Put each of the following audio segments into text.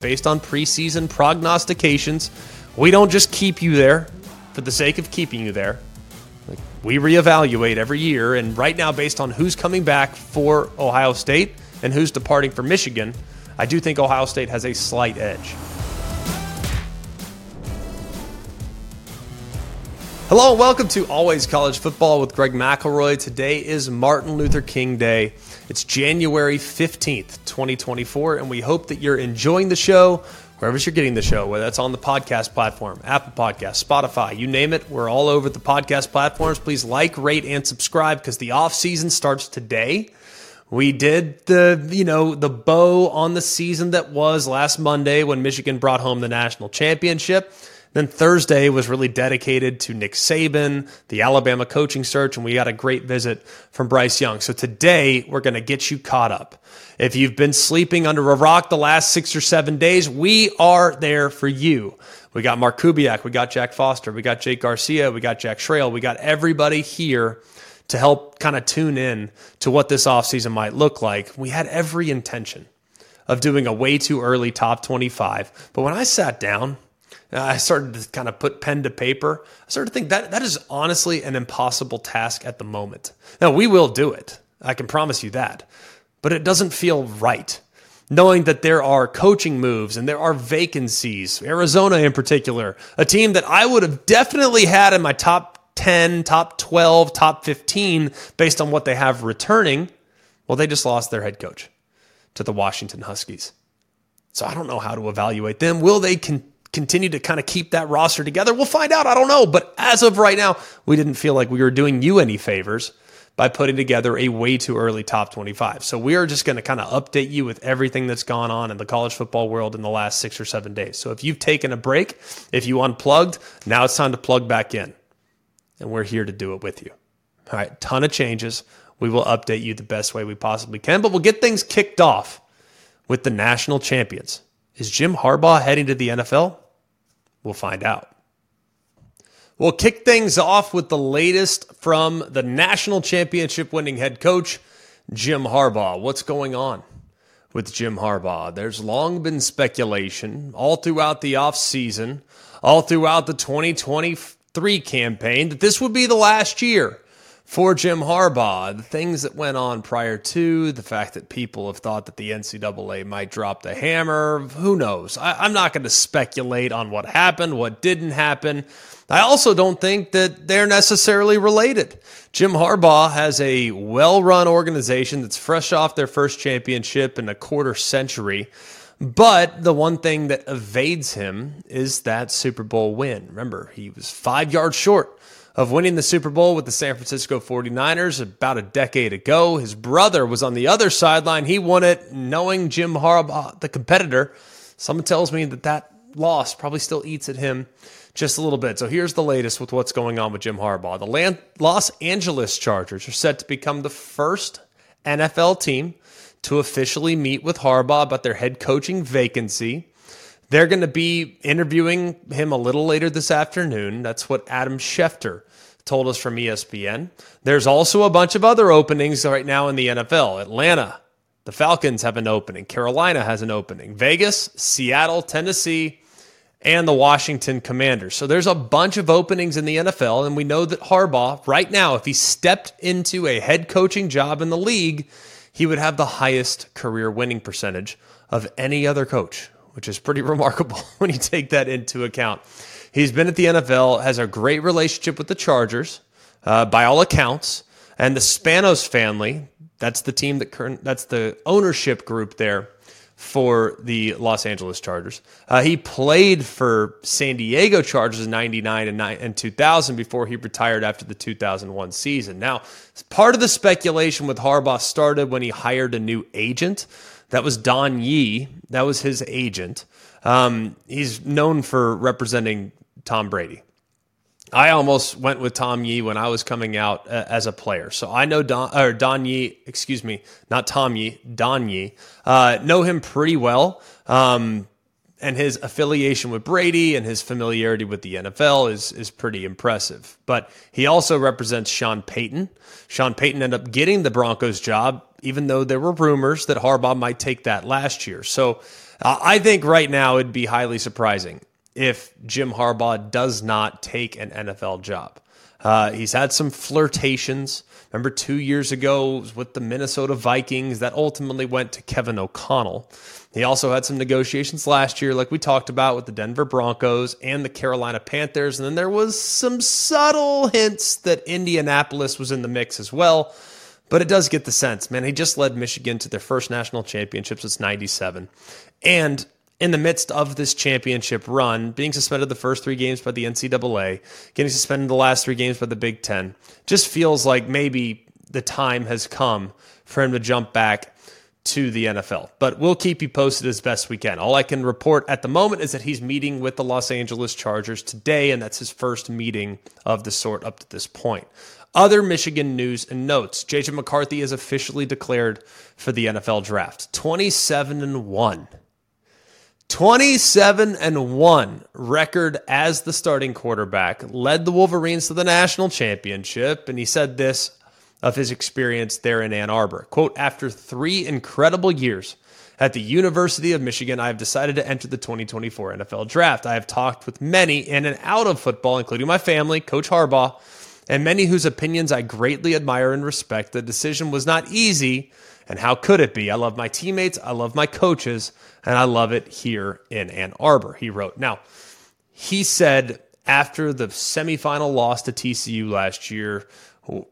based on preseason prognostications. We don't just keep you there for the sake of keeping you there. Like, we reevaluate every year, and right now, based on who's coming back for Ohio State and who's departing for Michigan, I do think Ohio State has a slight edge. Hello and welcome to Always College Football with Greg McElroy. Today is Martin Luther King Day. It's January 15th, 2024, and we hope that you're enjoying the show wherever you're getting the show, whether that's on the podcast platform, Apple Podcast, Spotify, you name it. We're all over the podcast platforms. Please like, rate, and subscribe because the off season starts today. We did the, you know, the bow on the season that was last Monday when Michigan brought home the national championship. Then Thursday was really dedicated to Nick Saban, the Alabama coaching search, and we got a great visit from Bryce Young. So today we're going to get you caught up. If you've been sleeping under a rock the last six or seven days, we are there for you. We got Mark Kubiak, we got Jack Foster, we got Jake Garcia, we got Jack Schrael, we got everybody here to help kind of tune in to what this offseason might look like. We had every intention of doing a way too early top 25. But when I sat down, I started to kind of put pen to paper. I started to think that that is honestly an impossible task at the moment. Now, we will do it. I can promise you that. But it doesn't feel right. Knowing that there are coaching moves and there are vacancies, Arizona in particular, a team that I would have definitely had in my top 10, top 12, top 15 based on what they have returning. Well, they just lost their head coach to the Washington Huskies. So I don't know how to evaluate them. Will they continue? Continue to kind of keep that roster together? We'll find out. I don't know. But as of right now, we didn't feel like we were doing you any favors by putting together a way too early top 25. So we are just going to kind of update you with everything that's gone on in the college football world in the last six or seven days. So if you've taken a break, if you unplugged, now it's time to plug back in. And we're here to do it with you. All right, ton of changes. We will update you the best way we possibly can, but we'll get things kicked off with the national champions. Is Jim Harbaugh heading to the NFL? We'll find out. We'll kick things off with the latest from the national championship winning head coach, Jim Harbaugh. What's going on with Jim Harbaugh? There's long been speculation all throughout the offseason, all throughout the 2023 campaign, that this would be the last year for Jim Harbaugh, the things that went on prior to the fact that people have thought that the NCAA might drop the hammer, who knows? I, am not going to speculate on what happened, what didn't happen. I also don't think that they're necessarily related. Jim Harbaugh has a well run organization that's fresh off their first championship in a quarter century. But the one thing that evades him is that Super Bowl win. Remember, he was five yards short of winning the Super Bowl with the San Francisco 49ers about a decade ago. His brother was on the other sideline. He won it knowing Jim Harbaugh, the competitor. Someone tells me that that loss probably still eats at him just a little bit. So here's the latest with what's going on with Jim Harbaugh. The Los Angeles Chargers are set to become the first NFL team to officially meet with Harbaugh about their head coaching vacancy. They're going to be interviewing him a little later this afternoon. That's what Adam Schefter told us from ESPN. There's also a bunch of other openings right now in the NFL. Atlanta, the Falcons have an opening. Carolina has an opening. Vegas, Seattle, Tennessee, and the Washington Commanders. So there's a bunch of openings in the NFL, and we know that Harbaugh, right now, if he stepped into a head coaching job in the league, he would have the highest career winning percentage of any other coach which is pretty remarkable when you take that into account. He's been at the NFL, has a great relationship with the Chargers, uh, by all accounts, and the Spanos family. That's the team that current. That's the ownership group there for the Los Angeles Chargers. Uh, he played for San Diego Chargers in 99 and, and 2000 before he retired after the 2001 season. Now, part of the speculation with Harbaugh started when he hired a new agent. That was Don Yee. That was his agent. Um, he's known for representing Tom Brady. I almost went with Tom Yee when I was coming out uh, as a player. So I know Don, or Don Yee, excuse me, not Tom Yee, Don Yee. Uh, know him pretty well. Um, and his affiliation with Brady and his familiarity with the NFL is is pretty impressive. But he also represents Sean Payton. Sean Payton ended up getting the Broncos job, even though there were rumors that Harbaugh might take that last year. So uh, I think right now it'd be highly surprising if Jim Harbaugh does not take an NFL job. Uh, he's had some flirtations. Remember, two years ago with the Minnesota Vikings that ultimately went to Kevin O'Connell. He also had some negotiations last year, like we talked about with the Denver Broncos and the Carolina Panthers. And then there was some subtle hints that Indianapolis was in the mix as well. But it does get the sense, man. He just led Michigan to their first national championship since 97. And in the midst of this championship run, being suspended the first three games by the NCAA, getting suspended the last three games by the Big Ten, just feels like maybe the time has come for him to jump back to the NFL. But we'll keep you posted as best we can. All I can report at the moment is that he's meeting with the Los Angeles Chargers today, and that's his first meeting of the sort up to this point. Other Michigan news and notes. JJ McCarthy is officially declared for the NFL draft. 27 and 1. 27 and 1 record as the starting quarterback, led the Wolverines to the national championship, and he said this of his experience there in Ann Arbor. Quote, after three incredible years at the University of Michigan, I have decided to enter the 2024 NFL draft. I have talked with many in and out of football, including my family, Coach Harbaugh, and many whose opinions I greatly admire and respect. The decision was not easy, and how could it be? I love my teammates, I love my coaches, and I love it here in Ann Arbor, he wrote. Now, he said after the semifinal loss to TCU last year,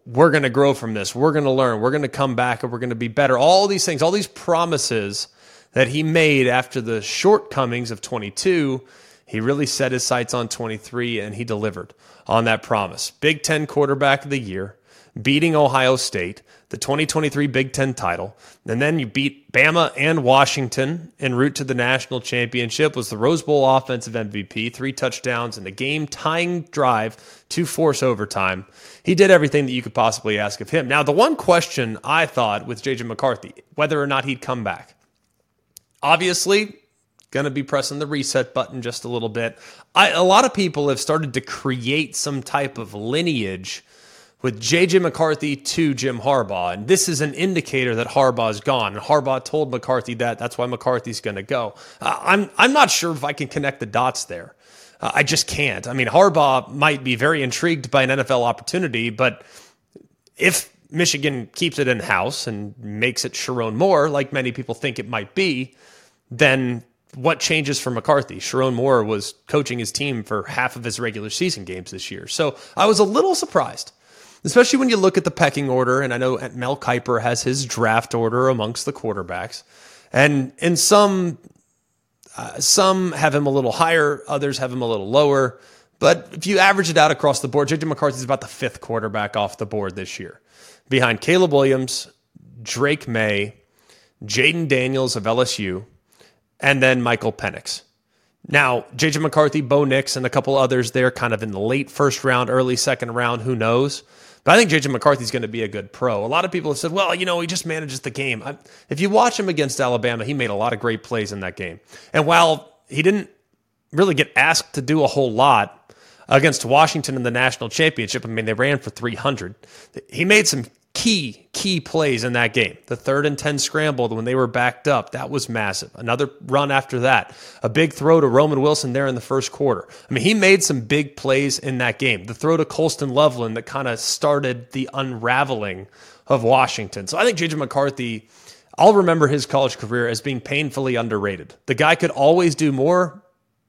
we're going to grow from this. We're going to learn. We're going to come back and we're going to be better. All these things, all these promises that he made after the shortcomings of 22, he really set his sights on 23 and he delivered on that promise. Big Ten quarterback of the year, beating Ohio State, the 2023 Big Ten title, and then you beat Bama and Washington en route to the national championship. Was the Rose Bowl offensive MVP, three touchdowns and a game tying drive to force overtime. He did everything that you could possibly ask of him. Now, the one question I thought with JJ McCarthy, whether or not he'd come back, obviously going to be pressing the reset button just a little bit. I, a lot of people have started to create some type of lineage with JJ McCarthy to Jim Harbaugh. And this is an indicator that Harbaugh's gone. And Harbaugh told McCarthy that. That's why McCarthy's going to go. Uh, I'm, I'm not sure if I can connect the dots there. Uh, I just can't. I mean, Harbaugh might be very intrigued by an NFL opportunity, but if Michigan keeps it in house and makes it Sherrone Moore, like many people think it might be, then what changes for McCarthy? Sherrone Moore was coaching his team for half of his regular season games this year. So I was a little surprised especially when you look at the pecking order. And I know Mel Kiper has his draft order amongst the quarterbacks, and in some uh, some have him a little higher, others have him a little lower. But if you average it out across the board, JJ McCarthy is about the fifth quarterback off the board this year, behind Caleb Williams, Drake Maye, Jayden Daniels of LSU, and then Michael Penix. Now, JJ McCarthy, Bo Nix, and a couple others there kind of in the late first round, early second round, who knows? But I think JJ McCarthy's going to be a good pro. A lot of people have said, well, you know, he just manages the game. I, if you watch him against Alabama, he made a lot of great plays in that game. And while he didn't really get asked to do a whole lot against Washington in the national championship, I mean, they ran for 300. He made some key, key plays in that game. The third and 10 scrambled when they were backed up, that was massive. Another run after that, a big throw to Roman Wilson there in the first quarter. I mean, he made some big plays in that game. The throw to Colston Loveland that kind of started the unraveling of Washington. So I think JJ McCarthy, I'll remember his college career as being painfully underrated. The guy could always do more,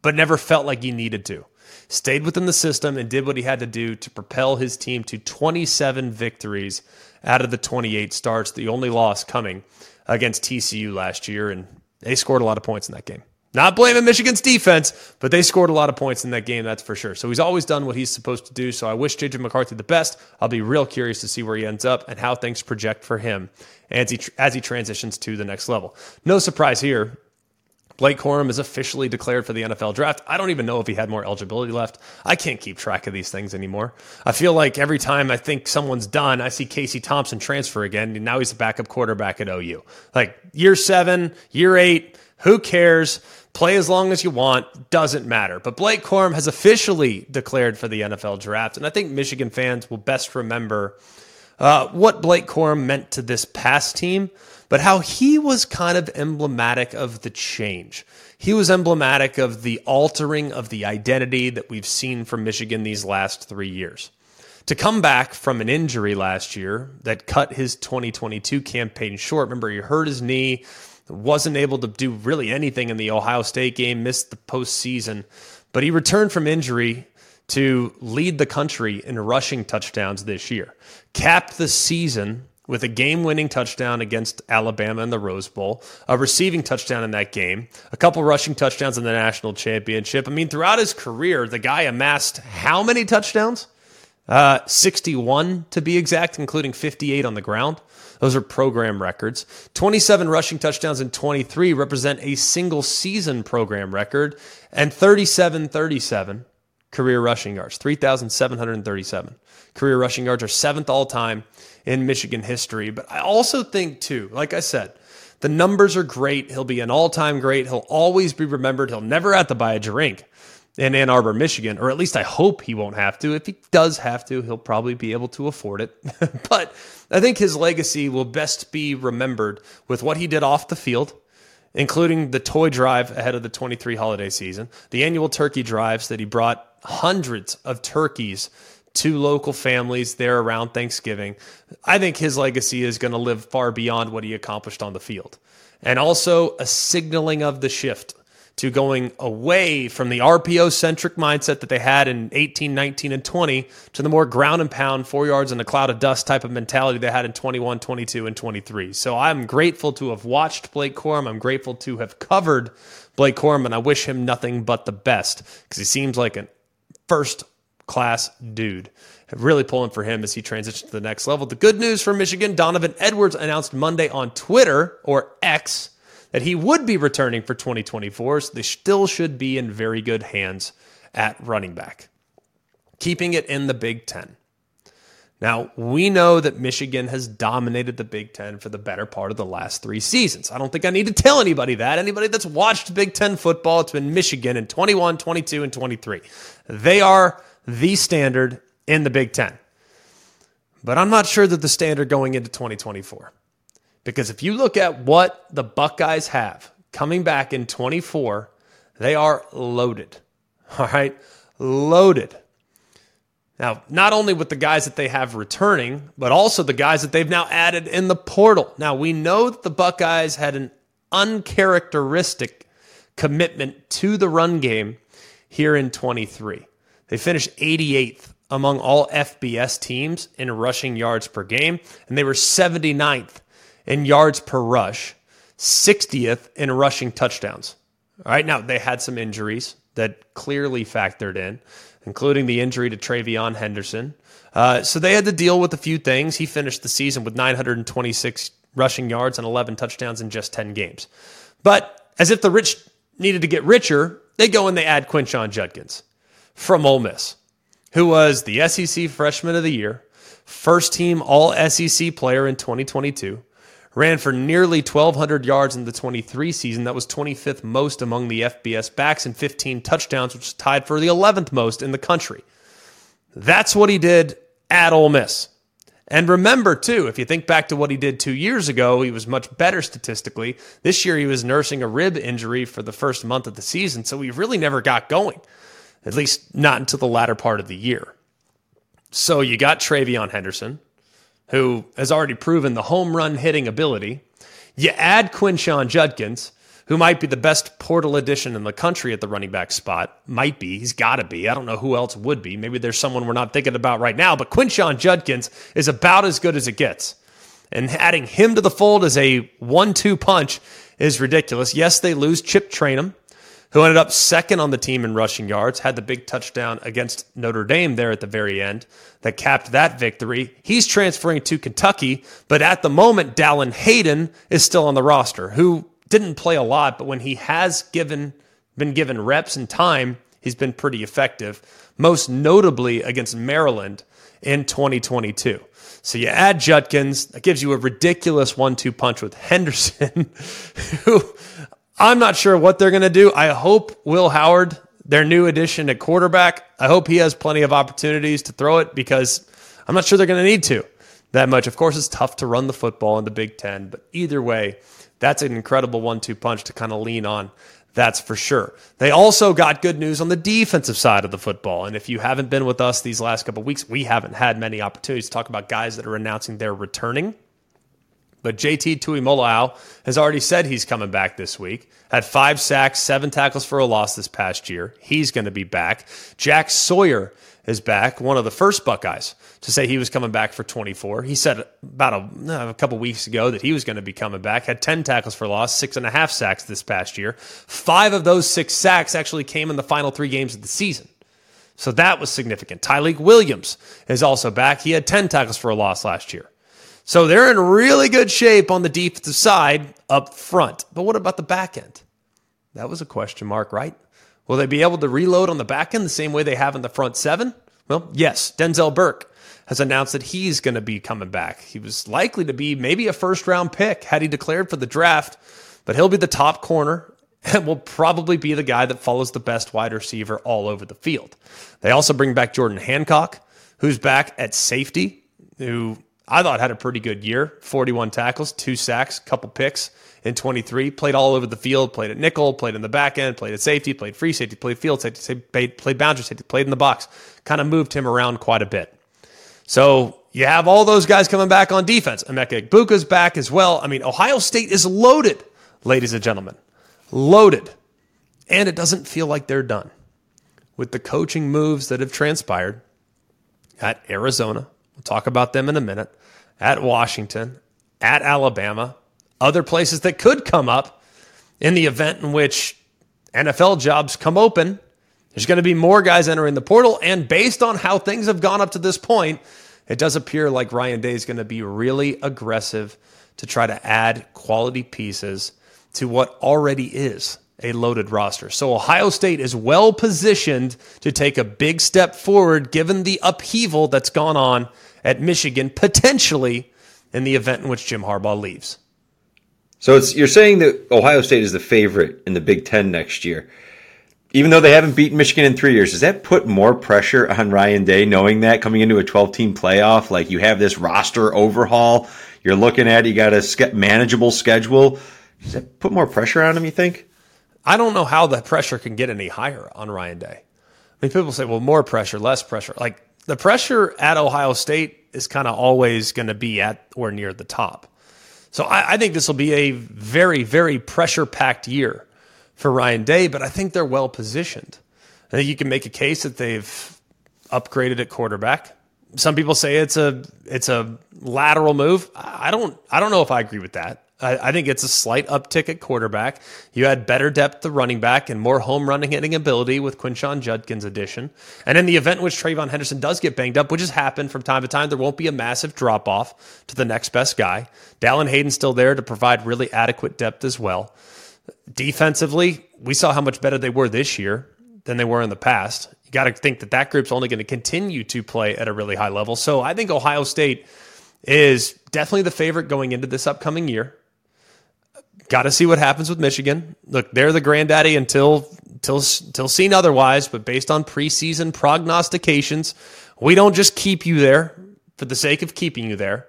but never felt like he needed to stayed within the system and did what he had to do to propel his team to 27 victories out of the 28 starts, the only loss coming against TCU last year. And they scored a lot of points in that game. Not blaming Michigan's defense, but they scored a lot of points in that game, that's for sure. So he's always done what he's supposed to do. So I wish JJ McCarthy the best. I'll be real curious to see where he ends up and how things project for him as he, as he transitions to the next level. No surprise here. Blake Corum is officially declared for the NFL draft. I don't even know if he had more eligibility left. I can't keep track of these things anymore. I feel like every time I think someone's done, I see Casey Thompson transfer again, and now he's the backup quarterback at OU. Like year seven, year eight, who cares? Play as long as you want, doesn't matter. But Blake Corum has officially declared for the NFL draft, and I think Michigan fans will best remember uh, what Blake Corum meant to this past team but how he was kind of emblematic of the change. He was emblematic of the altering of the identity that we've seen from Michigan these last three years. To come back from an injury last year that cut his 2022 campaign short, remember, he hurt his knee, wasn't able to do really anything in the Ohio State game, missed the postseason, but he returned from injury to lead the country in rushing touchdowns this year. Capped the season with a game winning touchdown against Alabama in the Rose Bowl, a receiving touchdown in that game, a couple rushing touchdowns in the national championship. I mean, throughout his career, the guy amassed how many touchdowns? Uh, 61 to be exact, including 58 on the ground. Those are program records. 27 rushing touchdowns in 23 represent a single season program record, and 37 37 career rushing yards, 3,737. Career rushing yards are seventh all time in Michigan history. But I also think, too, like I said, the numbers are great. He'll be an all time great. He'll always be remembered. He'll never have to buy a drink in Ann Arbor, Michigan, or at least I hope he won't have to. If he does have to, he'll probably be able to afford it. but I think his legacy will best be remembered with what he did off the field, including the toy drive ahead of the 23 holiday season, the annual turkey drives that he brought hundreds of turkeys to local families there around Thanksgiving. I think his legacy is going to live far beyond what he accomplished on the field. And also a signaling of the shift to going away from the RPO centric mindset that they had in 18, 19, and 20 to the more ground and pound, four yards in a cloud of dust type of mentality they had in 21, 22, and 23. So I'm grateful to have watched Blake Corum. I'm grateful to have covered Blake Corum, and I wish him nothing but the best because he seems like a first class dude. Really pulling for him as he transitions to the next level. The good news for Michigan Donovan Edwards announced Monday on Twitter or X that he would be returning for 2024, so they still should be in very good hands at running back. Keeping it in the Big Ten. Now, we know that Michigan has dominated the Big Ten for the better part of the last three seasons. I don't think I need to tell anybody that. Anybody that's watched Big Ten football, it's been Michigan in 21, 22, and 23. They are the standard in the Big Ten. But I'm not sure that the standard going into 2024. Because if you look at what the Buckeyes have coming back in 24, they are loaded. All right? Loaded. Now, not only with the guys that they have returning, but also the guys that they've now added in the portal. Now, we know that the Buckeyes had an uncharacteristic commitment to the run game here in 23. They finished 88th among all FBS teams in rushing yards per game, and they were 79th in yards per rush, 60th in rushing touchdowns. All right, now they had some injuries that clearly factored in, including the injury to TreVeyon Henderson. Uh, so they had to deal with a few things. He finished the season with 926 rushing yards and 11 touchdowns in just 10 games. But as if the rich needed to get richer, they go and they add Quinshon Judkins from Ole Miss, who was the SEC Freshman of the Year, first team All SEC player in 2022, ran for nearly 1,200 yards in the 23 season. That was 25th most among the FBS backs and 15 touchdowns, which is tied for the 11th most in the country. That's what he did at Ole Miss. And remember, too, if you think back to what he did two years ago, he was much better statistically. This year, he was nursing a rib injury for the first month of the season, so he really never got going at least not until the latter part of the year. So you got TreVeyon Henderson, who has already proven the home run hitting ability. You add Quinshon Judkins, who might be the best portal addition in the country at the running back spot. Might be. He's got to be. I don't know who else would be. Maybe there's someone we're not thinking about right now, but Quinshon Judkins is about as good as it gets. And adding him to the fold as a one two punch is ridiculous. Yes, they lose Chip Trayanum who ended up second on the team in rushing yards, had the big touchdown against Notre Dame there at the very end that capped that victory. He's transferring to Kentucky, but at the moment, Dallan Hayden is still on the roster, who didn't play a lot, but when he has given been given reps and time, he's been pretty effective, most notably against Maryland in 2022. So you add Judkins, that gives you a ridiculous one two punch with Henderson, who I'm not sure what they're going to do. I hope Will Howard, their new addition at quarterback, I hope he has plenty of opportunities to throw it because I'm not sure they're going to need to that much. Of course, it's tough to run the football in the Big Ten, but either way, that's an incredible one two punch to kind of lean on. That's for sure. They also got good news on the defensive side of the football. And if you haven't been with us these last couple weeks, we haven't had many opportunities to talk about guys that are announcing they're returning. But JT Tuimoloau has already said he's coming back this week. Had five sacks, seven tackles for a loss this past year. He's going to be back. Jack Sawyer is back, one of the first Buckeyes to say he was coming back for 24. He said about a, a couple weeks ago that he was going to be coming back. Had 10 tackles for loss, six and a half sacks this past year. Five of those six sacks actually came in the final three games of the season. So that was significant. Tyleik Williams is also back. He had 10 tackles for a loss last year. So they're in really good shape on the defensive side up front. But what about the back end? That was a question mark, right? Will they be able to reload on the back end the same way they have in the front seven? Well, yes. Denzel Burke has announced that he's going to be coming back. He was likely to be maybe a first round pick had he declared for the draft, but he'll be the top corner and will probably be the guy that follows the best wide receiver all over the field. They also bring back Jordan Hancock, who's back at safety, who I thought had a pretty good year 41 tackles, two sacks, couple picks in 23. Played all over the field, played at nickel, played in the back end, played at safety, played free safety, played field safety, played, played boundary safety, played in the box. Kind of moved him around quite a bit. So you have all those guys coming back on defense. Emeka Egbuka's back as well. I mean, Ohio State is loaded, ladies and gentlemen. Loaded. And it doesn't feel like they're done. With the coaching moves that have transpired at Arizona, we'll talk about them in a minute, at Washington, at Alabama, other places that could come up in the event in which NFL jobs come open. There's going to be more guys entering the portal. And based on how things have gone up to this point, it does appear like Ryan Day is going to be really aggressive to try to add quality pieces to what already is a loaded roster. So Ohio State is well positioned to take a big step forward given the upheaval that's gone on at Michigan, potentially in the event in which Jim Harbaugh leaves. So it's you're saying that Ohio State is the favorite in the Big Ten next year, even though they haven't beaten Michigan in three years. Does that put more pressure on Ryan Day, knowing that coming into a 12 team playoff, like you have this roster overhaul, you're looking at, you got a manageable schedule. Does that put more pressure on him? You think? I don't know how the pressure can get any higher on Ryan Day. I mean, people say, well, more pressure, less pressure. Like the pressure at Ohio State is kind of always going to be at or near the top. So I, I think this will be a very, very pressure packed year for Ryan Day, but I think they're well positioned. I think you can make a case that they've upgraded at quarterback. Some people say it's a it's a lateral move. I don't I don't know if I agree with that. I, think it's a slight uptick at quarterback. You had better depth to running back and more home running hitting ability with Quinshon Judkins' addition. And in the event in which TreVeyon Henderson does get banged up, which has happened from time to time, there won't be a massive drop off to the next best guy. Dallan Hayden's still there to provide really adequate depth as well. Defensively, we saw how much better they were this year than they were in the past. You got to think that that group's only going to continue to play at a really high level. So I think Ohio State is definitely the favorite going into this upcoming year. Got to see what happens with Michigan. Look, they're the granddaddy until until until seen otherwise. But based on preseason prognostications, we don't just keep you there for the sake of keeping you there.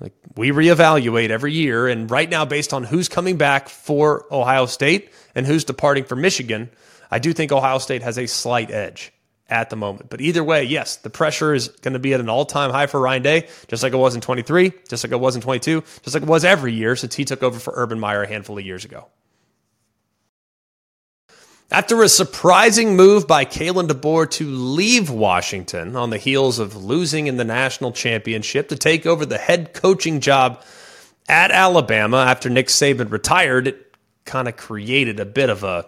Like we reevaluate every year, and right now, based on who's coming back for Ohio State and who's departing for Michigan, I do think Ohio State has a slight edge at the moment. But either way, yes, the pressure is going to be at an all time high for Ryan Day, just like it was in 23, just like it was in 22, just like it was every year since he took over for Urban Meyer a handful of years ago. After a surprising move by Kalen DeBoer to leave Washington on the heels of losing in the national championship to take over the head coaching job at Alabama after Nick Saban retired, it kind of created a bit of a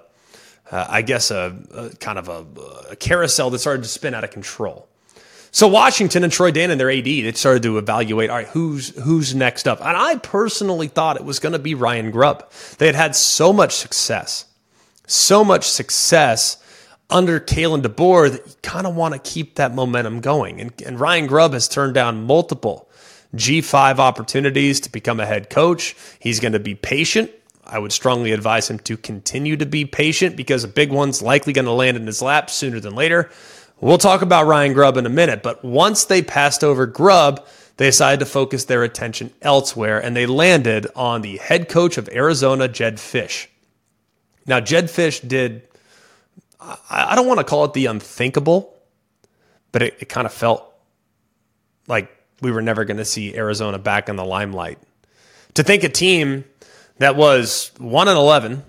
uh, I guess, a, a, kind of a, a carousel that started to spin out of control. So Washington and Troy Dannen their AD, they started to evaluate, all right, who's who's next up? And I personally thought it was going to be Ryan Grubb. They had had so much success, so much success under Kalen DeBoer that you kind of want to keep that momentum going. And, and Ryan Grubb has turned down multiple G5 opportunities to become a head coach. He's going to be patient. I would strongly advise him to continue to be patient because a big one's likely going to land in his lap sooner than later. We'll talk about Ryan Grubb in a minute, but once they passed over Grubb, they decided to focus their attention elsewhere and they landed on the head coach of Arizona, Jedd Fisch. Now, Jedd Fisch did, I don't want to call it the unthinkable, but it, it kind of felt like we were never going to see Arizona back in the limelight. To think a team that was 1 and 11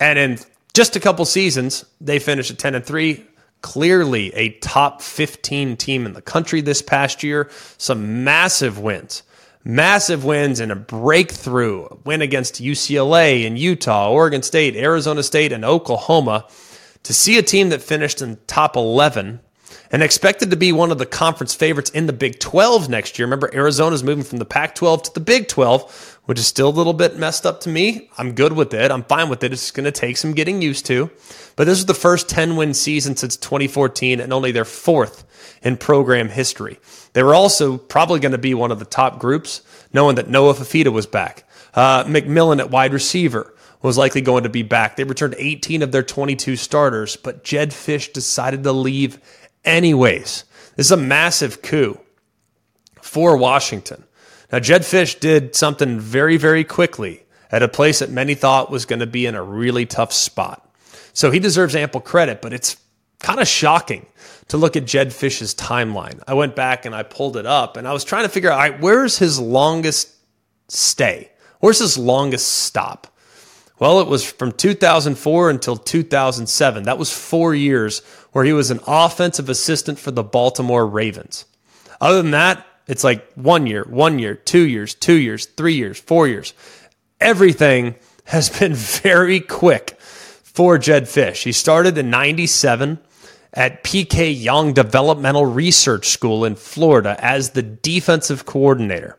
and in just a couple seasons they finished at 10 and 3 clearly a top 15 team in the country this past year. Some massive wins. Massive wins and a breakthrough. Win against UCLA and Utah Oregon State Arizona State and Oklahoma. To see a team that finished in top 11 and expected to be one of the conference favorites in the Big 12 next year. Remember, Arizona's moving from the Pac 12 to the Big 12, which is still a little bit messed up to me. I'm good with it. I'm fine with it. It's going to take some getting used to. But this is the first 10 win season since 2014 and only their fourth in program history. They were also probably going to be one of the top groups, knowing that Noah Fifita was back. Uh, McMillan at wide receiver was likely going to be back. They returned 18 of their 22 starters, but Jedd Fisch decided to leave anyways. This is a massive coup for Washington. Now, Jedd Fisch did something very, very quickly at a place that many thought was going to be in a really tough spot. So he deserves ample credit, but it's kind of shocking to look at Jedd Fisch's timeline. I went back and I pulled it up and I was trying to figure out where's his longest stay? Where's his longest stop? Well, it was from 2004 until 2007. That was four years where he was an offensive assistant for the Baltimore Ravens. Other than that, it's like one year, one year, two years, two years, three years, four years. Everything has been very quick for Jedd Fisch. He started in 97 at PK Yonge Developmental Research School in Florida as the defensive coordinator.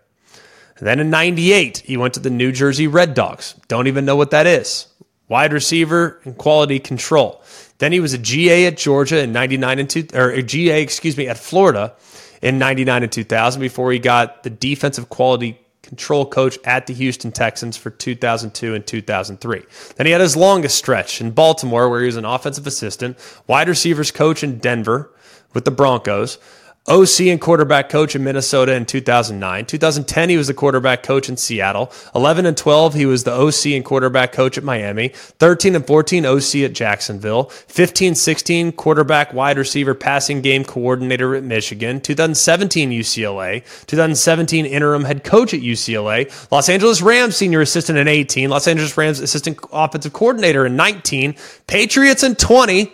Then in 98, he went to the New Jersey Red Dogs. Don't even know what that is. Wide receiver and quality control. Then he was a GA at Georgia in 99 and 2 or a GA, excuse me, at Florida in 99 and 2000 before he got the defensive quality control coach at the Houston Texans for 2002 and 2003. Then he had his longest stretch in Baltimore where he was an offensive assistant, wide receivers coach in Denver with the Broncos, OC and quarterback coach in Minnesota in 2009. 2010, he was the quarterback coach in Seattle. 11 and 12, he was the OC and quarterback coach at Miami. 13 and 14, OC at Jacksonville. 15, 16, quarterback, wide receiver, passing game coordinator at Michigan. 2017, UCLA. 2017, interim head coach at UCLA. Los Angeles Rams senior assistant in 18. Los Angeles Rams assistant offensive coordinator in 19. Patriots in 20.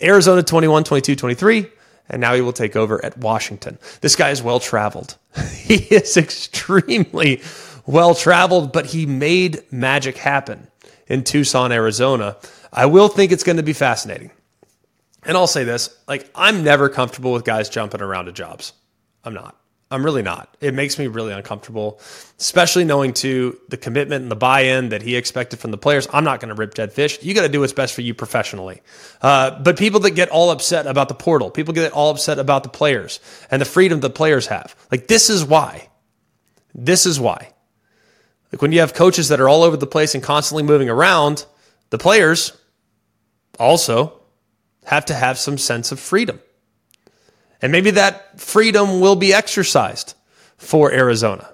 Arizona 21, 22, 23 and now he will take over at Washington. This guy is well traveled. he is extremely well traveled, but he made magic happen in Tucson, Arizona. I will think it's going to be fascinating. And I'll say this like, I'm never comfortable with guys jumping around to jobs. I'm not. I'm really not. It makes me really uncomfortable, especially knowing to the commitment and the buy-in that he expected from the players. I'm not going to rip Jedd Fisch. You got to do what's best for you professionally. Uh, but people that get all upset about the portal, people get all upset about the players and the freedom the players have. Like this is why. This is why. Like when you have coaches that are all over the place and constantly moving around, the players also have to have some sense of freedom. And maybe that freedom will be exercised for Arizona.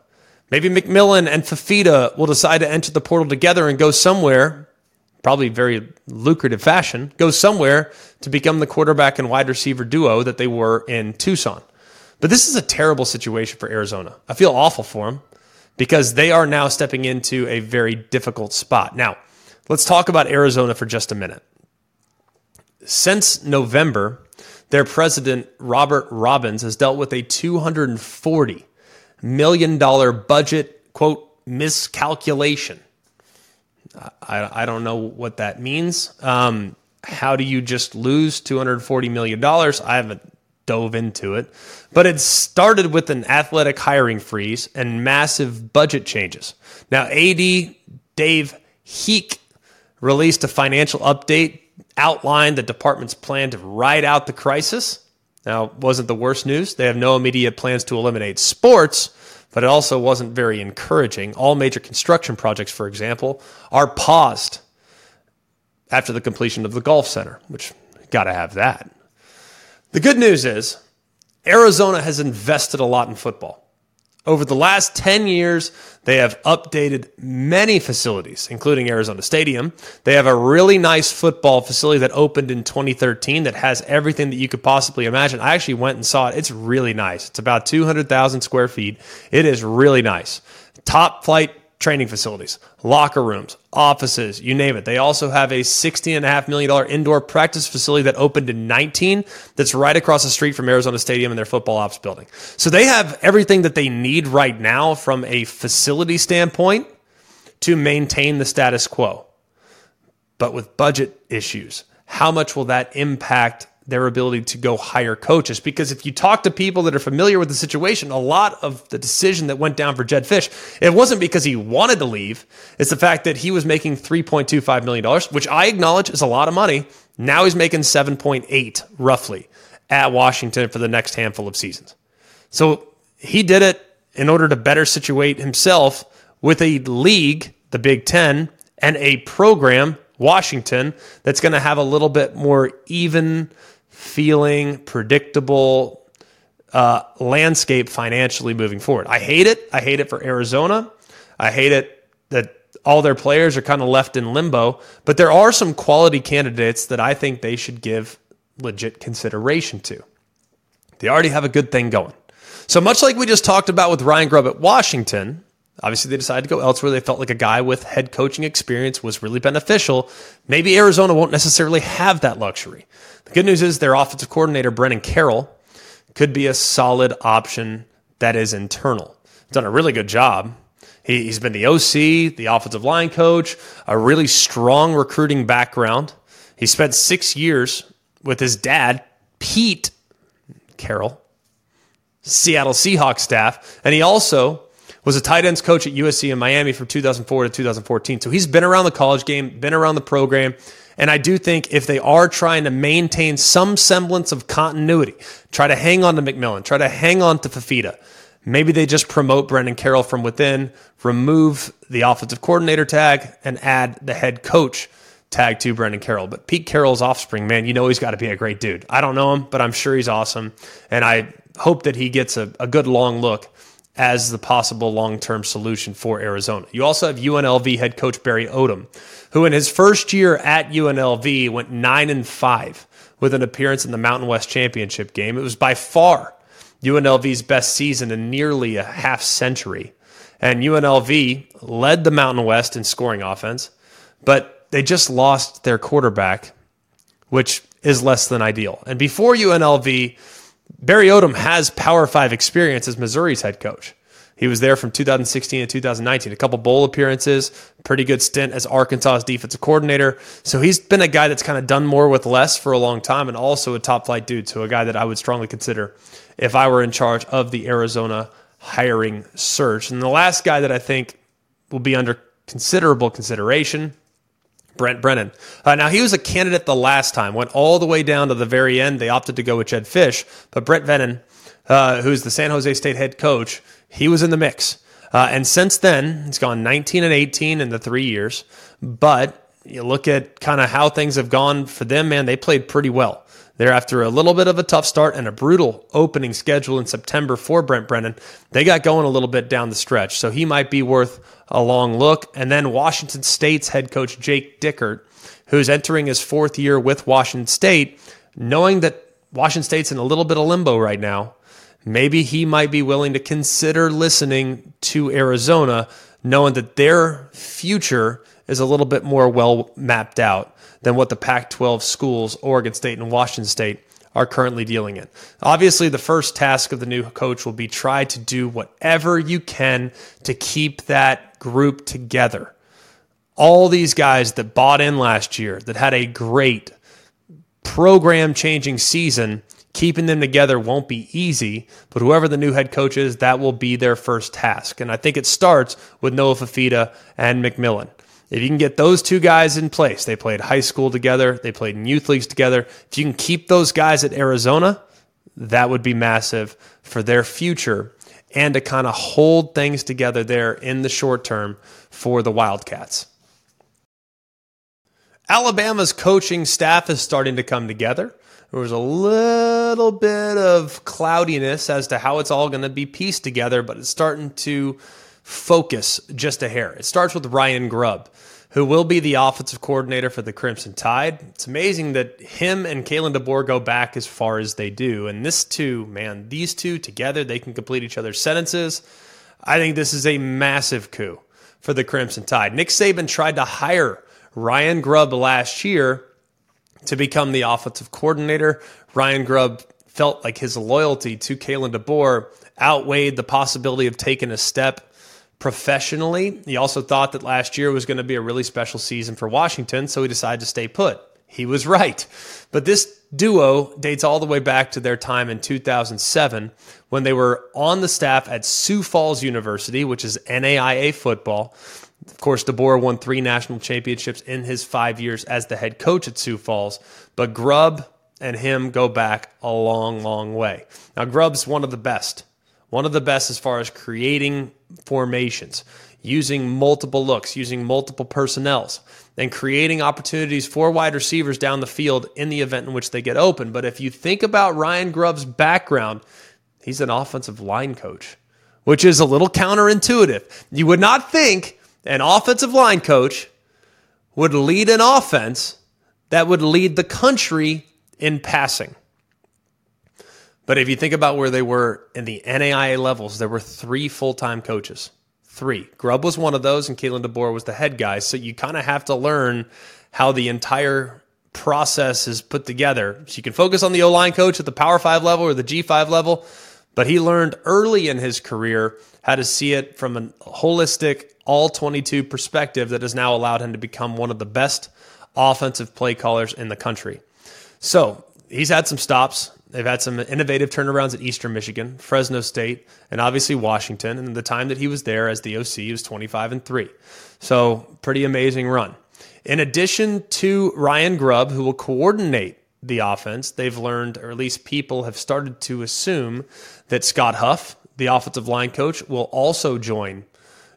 Maybe McMillan and Fifita will decide to enter the portal together and go somewhere, probably very lucrative fashion, go somewhere to become the quarterback and wide receiver duo that they were in Tucson. But this is a terrible situation for Arizona. I feel awful for them because they are now stepping into a very difficult spot. Now, let's talk about Arizona for just a minute. Since November, their president, Robert Robbins, has dealt with a $240 million budget, quote, miscalculation. I, I don't know what that means. Um, how do you just lose $240 million? I haven't dove into it. But it started with an athletic hiring freeze and massive budget changes. Now, AD Dave Heeke released a financial update, outlined the department's plan to ride out the crisis. Now, wasn't the worst news. They have no immediate plans to eliminate sports, but it also wasn't very encouraging. All major construction projects, for example, are paused after the completion of the golf center, which got to have that. The good news is Arizona has invested a lot in football. Over the last 10 years, they have updated many facilities, including Arizona Stadium. They have a really nice football facility that opened in 2013 that has everything that you could possibly imagine. I actually went and saw it. It's really nice. It's about 200,000 square feet. It is really nice. Top flight training facilities, locker rooms, offices, you name it. They also have a $16.5 million indoor practice facility that opened in 19 that's right across the street from Arizona Stadium and their football ops building. So they have everything that they need right now from a facility standpoint to maintain the status quo. But with budget issues, how much will that impact their ability to go hire coaches. Because if you talk to people that are familiar with the situation, a lot of the decision that went down for Jedd Fisch, it wasn't because he wanted to leave. It's the fact that he was making $3.25 million, which I acknowledge is a lot of money. Now he's making 7.8 roughly at Washington for the next handful of seasons. So he did it in order to better situate himself with a league, the Big Ten, and a program, Washington, that's going to have a little bit more even feeling, predictable uh, landscape financially moving forward. I hate it. I hate it for Arizona. I hate it that all their players are kind of left in limbo. But there are some quality candidates that I think they should give legit consideration to. They already have a good thing going. So much like we just talked about with Ryan Grubb at Washington, Obviously, they decided to go elsewhere. They felt like a guy with head coaching experience was really beneficial. Maybe Arizona won't necessarily have that luxury. The good news is their offensive coordinator, Brennan Carroll, could be a solid option that is internal. He's done a really good job. He, has been the OC, the offensive line coach, a really strong recruiting background. He spent six years with his dad, Pete Carroll, Seattle Seahawks staff, and he also was a tight ends coach at USC in Miami from 2004 to 2014. So he's been around the college game, been around the program. And I do think if they are trying to maintain some semblance of continuity, try to hang on to McMillan, try to hang on to Fifita, maybe they just promote Brennan Carroll from within, remove the offensive coordinator tag, and add the head coach tag to Brennan Carroll. But Pete Carroll's offspring, man, you know he's got to be a great dude. I don't know him, but I'm sure he's awesome. And I hope that he gets a, a good long look as the possible long term solution for Arizona. You also have UNLV head coach Barry Odom, who in his first year at UNLV went 9 and 5 with an appearance in the Mountain West Championship game. It was by far UNLV's best season in nearly a half century. And UNLV led the Mountain West in scoring offense, but they just lost their quarterback, which is less than ideal. And before UNLV, Barry Odom has Power Five experience as Missouri's head coach. He was there from 2016 to 2019, a couple bowl appearances, pretty good stint as Arkansas's defensive coordinator. So he's been a guy that's kind of done more with less for a long time and also a top flight dude. So a guy that I would strongly consider if I were in charge of the Arizona hiring search. And the last guy that I think will be under considerable consideration Brent Brennan. Uh, now, he was a candidate the last time, went all the way down to the very end. They opted to go with Jedd Fisch, but Brent Brennan, uh, who's the San Jose State head coach, he was in the mix. Uh, and since then, he's gone 19 and 18 in the three years. But you look at kind of how things have gone for them, man, they played pretty well. They're after a little bit of a tough start and a brutal opening schedule in September for Brent Brennan. They got going a little bit down the stretch, so he might be worth a long look. And then Washington State's head coach Jake Dickert, who's entering his fourth year with Washington State, knowing that Washington State's in a little bit of limbo right now, maybe he might be willing to consider listening to Arizona, knowing that their future is a little bit more well mapped out than what the Pac 12 schools, Oregon State and Washington State, are currently dealing in. Obviously, the first task of the new coach will be try to do whatever you can to keep that group together. All these guys that bought in last year, that had a great program changing season, keeping them together won't be easy, but whoever the new head coach is, that will be their first task. And I think it starts with Noah Fifita and McMillan. If you can get those two guys in place, they played high school together, they played in youth leagues together. If you can keep those guys at Arizona, that would be massive for their future and to kind of hold things together there in the short term for the Wildcats. Alabama's coaching staff is starting to come together. There was a little bit of cloudiness as to how it's all going to be pieced together, but it's starting to focus just a hair. It starts with Ryan Grubb who will be the offensive coordinator for the Crimson Tide. It's amazing that him and Kalen DeBoer go back as far as they do. And this two, man, these two together, they can complete each other's sentences. I think this is a massive coup for the Crimson Tide. Nick Saban tried to hire Ryan Grubb last year to become the offensive coordinator. Ryan Grubb felt like his loyalty to Kalen DeBoer outweighed the possibility of taking a step professionally. He also thought that last year was going to be a really special season for Washington, so he decided to stay put. He was right. But this duo dates all the way back to their time in 2007 when they were on the staff at Sioux Falls University, which is NAIA football. Of course, DeBoer won three national championships in his five years as the head coach at Sioux Falls, but Grubb and him go back a long, long way. Now, Grubb's one of the best one of the best as far as creating formations, using multiple looks, using multiple personnels, and creating opportunities for wide receivers down the field in the event in which they get open. But if you think about Ryan Grubb's background, he's an offensive line coach, which is a little counterintuitive. You would not think an offensive line coach would lead an offense that would lead the country in passing. But if you think about where they were in the NAIA levels, there were three full time coaches. Three. Grubb was one of those, and Kalen DeBoer was the head guy. So you kind of have to learn how the entire process is put together. So you can focus on the O line coach at the Power Five level or the G5 level, but he learned early in his career how to see it from a holistic, all 22 perspective that has now allowed him to become one of the best offensive play callers in the country. So he's had some stops. They've had some innovative turnarounds at Eastern Michigan, Fresno State, and obviously Washington. And the time that he was there as the OC, he was 25 and 3. So, pretty amazing run. In addition to Ryan Grubb, who will coordinate the offense, they've learned, or at least people have started to assume, that Scott Huff, the offensive line coach, will also join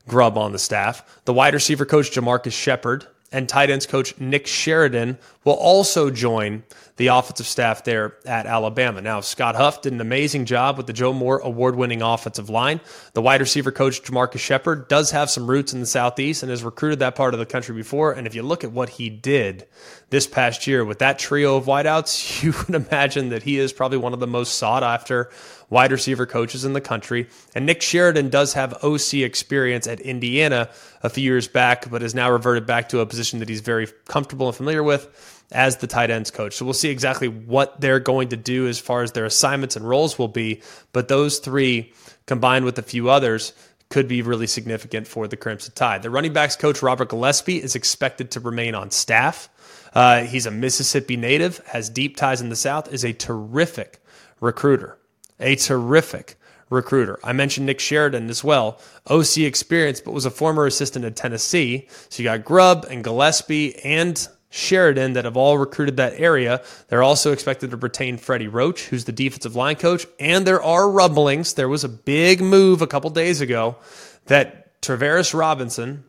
Grubb on the staff. The wide receiver coach, Jamarcus Shepard, and tight ends coach Nick Sheridan will also join the offensive staff there at Alabama. Now, Scott Huff did an amazing job with the Joe Moore award winning offensive line. The wide receiver coach, Jamarcus Shepard, does have some roots in the Southeast and has recruited that part of the country before. And if you look at what he did this past year with that trio of wideouts, you would imagine that he is probably one of the most sought after wide receiver coaches in the country. And Nick Sheridan does have OC experience at Indiana a few years back, but has now reverted back to a position that he's very comfortable and familiar with as the tight ends coach. So we'll see exactly what they're going to do as far as their assignments and roles will be. But those three, combined with a few others, could be really significant for the Crimson Tide. The running backs coach, Robert Gillespie, is expected to remain on staff. Uh, he's a Mississippi native, has deep ties in the South, is a terrific recruiter. A terrific recruiter. I mentioned Nick Sheridan as well, OC experience, but was a former assistant at Tennessee. So you got Grubb and Gillespie and Sheridan that have all recruited that area. They're also expected to retain Freddie Roach, who's the defensive line coach. And there are rumblings. There was a big move a couple days ago that Travaris Robinson,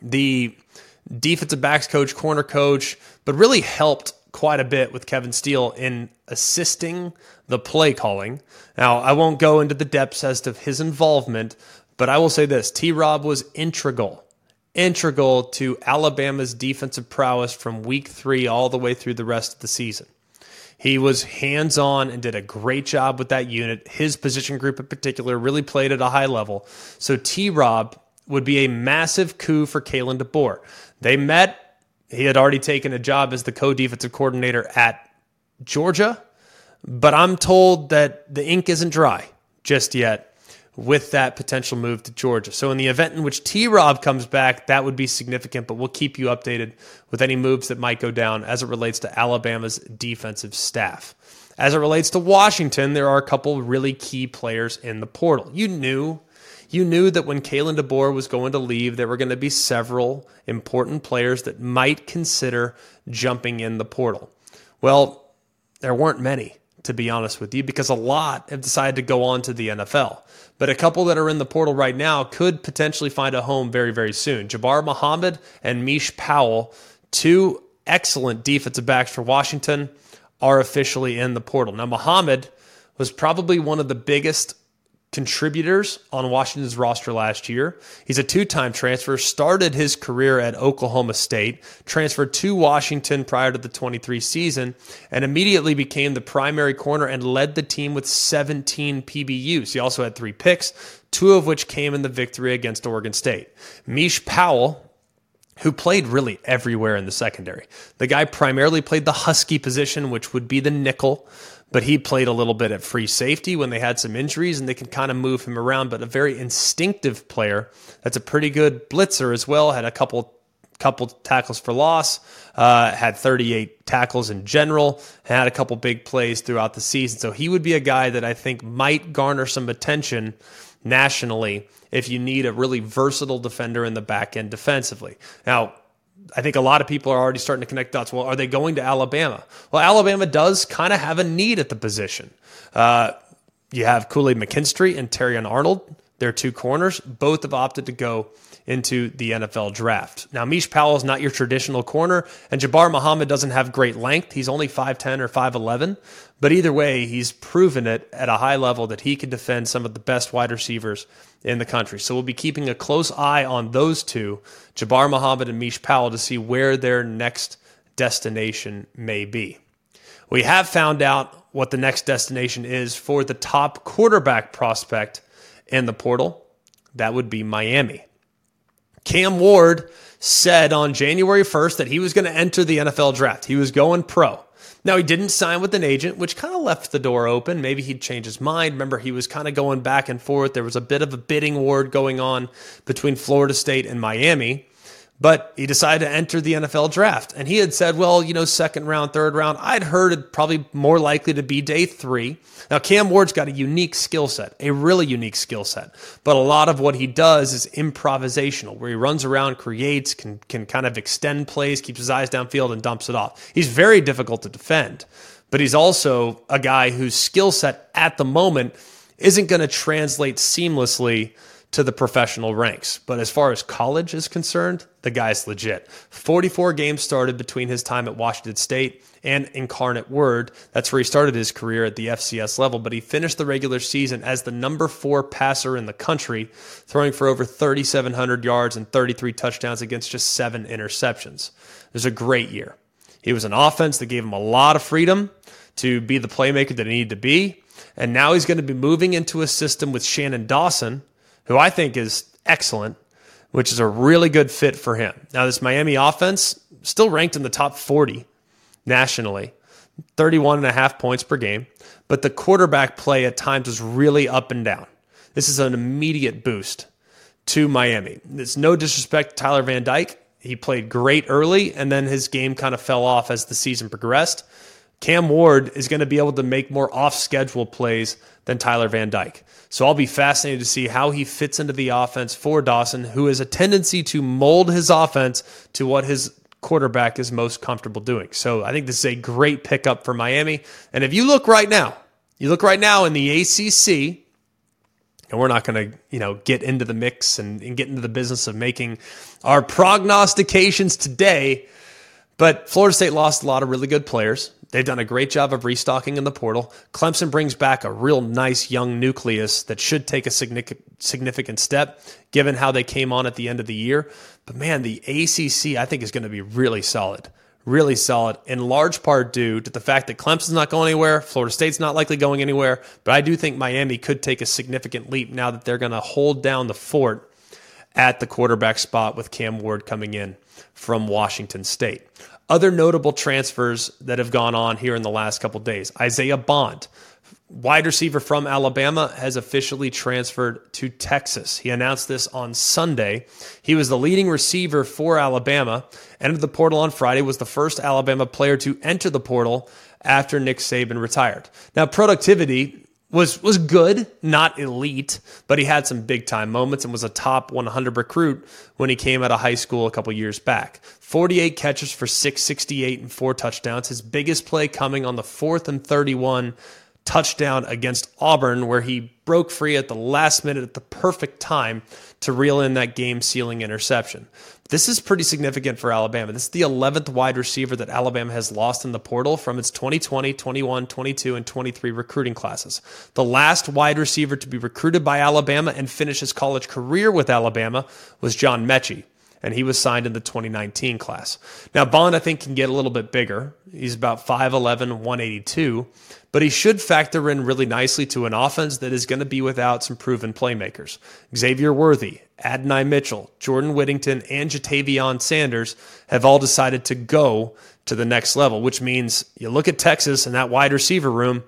the defensive backs coach, corner coach, but really helped quite a bit with Kevin Steele in assisting the play calling. Now, I won't go into the depths as to his involvement, but I will say this T Rob was integral integral to Alabama's defensive prowess from week three all the way through the rest of the season. He was hands on and did a great job with that unit. His position group in particular really played at a high level. So T Rob would be a massive coup for Kalen DeBoer. They met. He had already taken a job as the co defensive coordinator at Georgia, but I'm told that the ink isn't dry just yet with that potential move to Georgia. So, in the event in which T Rob comes back, that would be significant, but we'll keep you updated with any moves that might go down as it relates to Alabama's defensive staff. As it relates to Washington, there are a couple really key players in the portal. You knew you knew that when Kalen DeBoer was going to leave, there were going to be several important players that might consider jumping in the portal. Well, there weren't many, to be honest with you, because a lot have decided to go on to the NFL. But a couple that are in the portal right now could potentially find a home very, very soon. Jabbar Muhammad and Mish Powell, two excellent defensive backs for Washington, are officially in the portal. Now, Muhammad was probably one of the biggest contributors on Washington's roster last year. He's a two time transfer, started his career at Oklahoma State, transferred to Washington prior to the 23 season, and immediately became the primary corner and led the team with 17 PBUs. He also had three picks, two of which came in the victory against Oregon State. Mish Powell, who played really everywhere in the secondary. The guy primarily played the Husky position, which would be the nickel but he played a little bit at free safety when they had some injuries and they can kind of move him around. But a very instinctive player that's a pretty good blitzer as well. Had a couple couple tackles for loss, uh, had 38 tackles in general, had a couple big plays throughout the season. So he would be a guy that I think might garner some attention nationally if you need a really versatile defender in the back end defensively. Now, I think a lot of people are already starting to connect dots. Well, are they going to Alabama? Well, Alabama does kind of have a need at the position. Uh, you have Aid McKinstry and Terrion Arnold. They're two corners. Both have opted to go into the NFL draft. Now, Mish Powell is not your traditional corner, and Jabbar Muhammad doesn't have great length. He's only 5'10 or 5'11, but either way, he's proven it at a high level that he can defend some of the best wide receivers in the country. So we'll be keeping a close eye on those two, Jabbar Muhammad and Mish Powell, to see where their next destination may be. We have found out what the next destination is for the top quarterback prospect in the portal. That would be Miami. Cam Ward said on January 1st that he was going to enter the NFL draft. He was going pro. Now, he didn't sign with an agent, which kind of left the door open. Maybe he'd change his mind. Remember, he was kind of going back and forth. There was a bit of a bidding war going on between Florida State and Miami but he decided to enter the NFL draft. And he had said, well, you know, second round, third round. I'd heard it probably more likely to be day three. Now, Cam Ward's got a unique skill set, a really unique skill set. But a lot of what he does is improvisational, where he runs around, creates, can, can kind of extend plays, keeps his eyes downfield, and dumps it off. He's very difficult to defend, but he's also a guy whose skill set at the moment isn't going to translate seamlessly to the professional ranks. But as far as college is concerned, the guy's legit. 44 games started between his time at Washington State and Incarnate Word. That's where he started his career at the FCS level, but he finished the regular season as the number four passer in the country, throwing for over 3,700 yards and 33 touchdowns against just seven interceptions. It was a great year. He was an offense that gave him a lot of freedom to be the playmaker that he needed to be. And now he's going to be moving into a system with Shannon Dawson, who I think is excellent, which is a really good fit for him. Now, this Miami offense still ranked in the top 40 nationally, 31 and a half points per game, but the quarterback play at times was really up and down. This is an immediate boost to Miami. It's no disrespect to Tyler Van Dyke. He played great early, and then his game kind of fell off as the season progressed. Cam Ward is going to be able to make more off schedule plays than Tyler Van Dyke. So I'll be fascinated to see how he fits into the offense for Dawson, who has a tendency to mold his offense to what his quarterback is most comfortable doing. So I think this is a great pickup for Miami. And if you look right now, you look right now in the ACC, and we're not going to, you know, get into the mix and, and get into the business of making our prognostications today. But Florida State lost a lot of really good players. They've done a great job of restocking in the portal. Clemson brings back a real nice young nucleus that should take a significant step given how they came on at the end of the year. But man, the ACC, I think, is going to be really solid. Really solid, in large part due to the fact that Clemson's not going anywhere, Florida State's not likely going anywhere, but I do think Miami could take a significant leap now that they're going to hold down the fort at the quarterback spot with Cam Ward coming in from Washington State. Other notable transfers that have gone on here in the last couple days Isaiah Bond, wide receiver from Alabama, has officially transferred to Texas. He announced this on Sunday. He was the leading receiver for Alabama, entered the portal on Friday, was the first Alabama player to enter the portal after Nick Saban retired. Now, productivity was was good, not elite, but he had some big time moments and was a top 100 recruit when he came out of high school a couple years back. 48 catches for 668 and four touchdowns. His biggest play coming on the fourth and 31 touchdown against Auburn, where he broke free at the last minute at the perfect time to reel in that game sealing interception. This is pretty significant for Alabama. This is the 11th wide receiver that Alabama has lost in the portal from its 2020, 21, 22, and 23 recruiting classes. The last wide receiver to be recruited by Alabama and finish his college career with Alabama was John Metchie and he was signed in the 2019 class. Now, Bond, I think, can get a little bit bigger. He's about 5'11, 182, but he should factor in really nicely to an offense that is going to be without some proven playmakers. Xavier Worthy, Adonai Mitchell, Jordan Whittington, and Ja'Tavion Sanders have all decided to go to the next level, which means you look at Texas and that wide receiver room.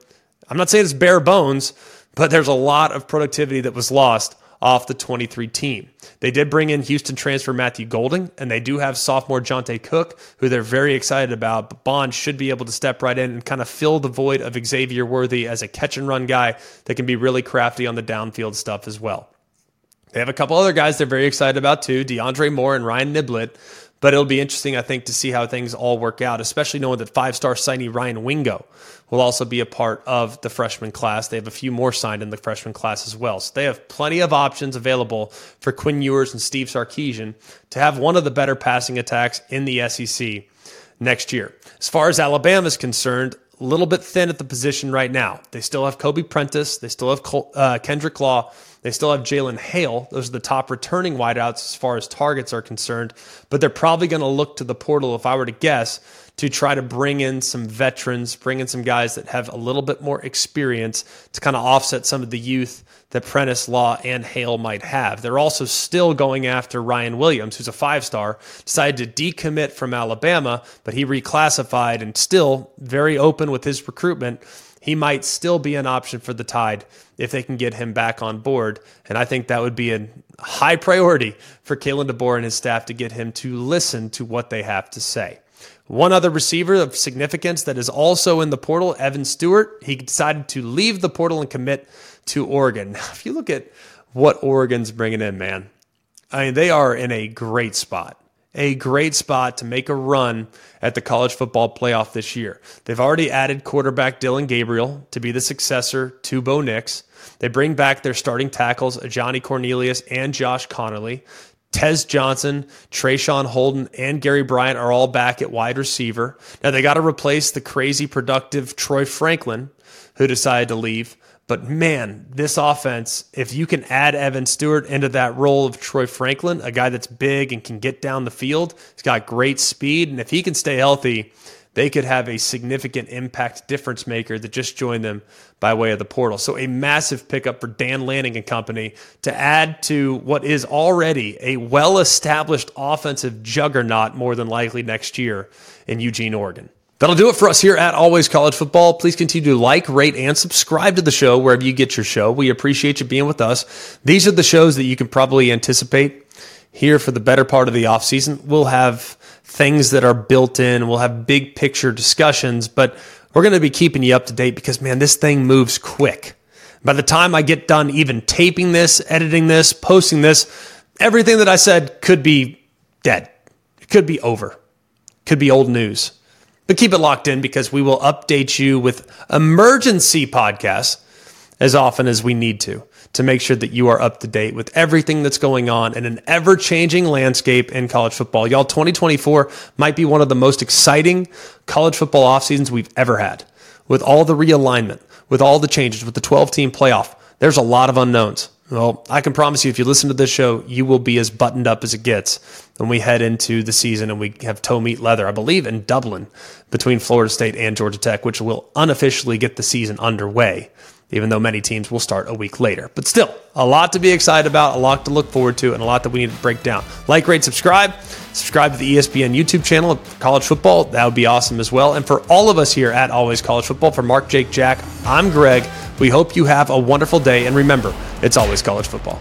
I'm not saying it's bare bones, but there's a lot of productivity that was lost off the 23 team. They did bring in Houston transfer Matthew Golden, and they do have sophomore Johntay Cook, who they're very excited about. But Bond should be able to step right in and kind of fill the void of Xavier Worthy as a catch and run guy that can be really crafty on the downfield stuff as well. They have a couple other guys they're very excited about too DeAndre Moore and Ryan Niblett. But it'll be interesting, I think, to see how things all work out, especially knowing that five star signee Ryan Wingo will also be a part of the freshman class. They have a few more signed in the freshman class as well. So they have plenty of options available for Quinn Ewers and Steve Sarkisian to have one of the better passing attacks in the SEC next year. As far as Alabama is concerned, a little bit thin at the position right now. They still have Kobe Prentice, they still have uh, Kendrick Law, they still have Jalen Hale. Those are the top returning wideouts as far as targets are concerned. But they're probably going to look to the portal, if I were to guess, to try to bring in some veterans, bring in some guys that have a little bit more experience to kind of offset some of the youth that Prentice, Law, and Hale might have. They're also still going after Ryan Williams, who's a five star, decided to decommit from Alabama, but he reclassified and still very open with his recruitment he might still be an option for the Tide if they can get him back on board. And I think that would be a high priority for Kalen DeBoer and his staff to get him to listen to what they have to say. One other receiver of significance that is also in the portal, Evan Stewart, he decided to leave the portal and commit to Oregon. Now, if you look at what Oregon's bringing in, man, I mean, they are in a great spot a great spot to make a run at the college football playoff this year. They've already added quarterback Dillon Gabriel to be the successor to Bo Nix. They bring back their starting tackles, Ajani Cornelius and Josh Conerly. Tez Johnson, Traeshon Holden, and Gary Bryant are all back at wide receiver. Now they got to replace the crazy productive Troy Franklin, who decided to leave. But man, this offense, if you can add Evan Stewart into that role of Troy Franklin, a guy that's big and can get down the field, he's got great speed. And if he can stay healthy, they could have a significant impact difference maker that just joined them by way of the portal. So a massive pickup for Dan Lanning and company to add to what is already a well established offensive juggernaut more than likely next year in Eugene, Oregon. That'll do it for us here at Always College Football. Please continue to like, rate, and subscribe to the show wherever you get your show. We appreciate you being with us. These are the shows that you can probably anticipate here for the better part of the off season. We'll have things that are built in. We'll have big picture discussions, but we're going to be keeping you up to date because man, this thing moves quick. By the time I get done even taping this, editing this, posting this, everything that I said could be dead. It could be over. Could be old news. But keep it locked in because we will update you with emergency podcasts as often as we need to to make sure that you are up to date with everything that's going on in an ever changing landscape in college football. Y'all, 2024 might be one of the most exciting college football off seasons we've ever had with all the realignment, with all the changes, with the 12 team playoff. There's a lot of unknowns. Well, I can promise you, if you listen to this show, you will be as buttoned up as it gets when we head into the season and we have toe meat leather, I believe, in Dublin between Florida State and Georgia Tech, which will unofficially get the season underway, even though many teams will start a week later. But still, a lot to be excited about, a lot to look forward to, and a lot that we need to break down. Like, rate, subscribe. Subscribe to the ESPN YouTube channel college football. That would be awesome as well. And for all of us here at Always College Football, for Mark, Jake, Jack, I'm Greg. We hope you have a wonderful day, and remember, it's always college football.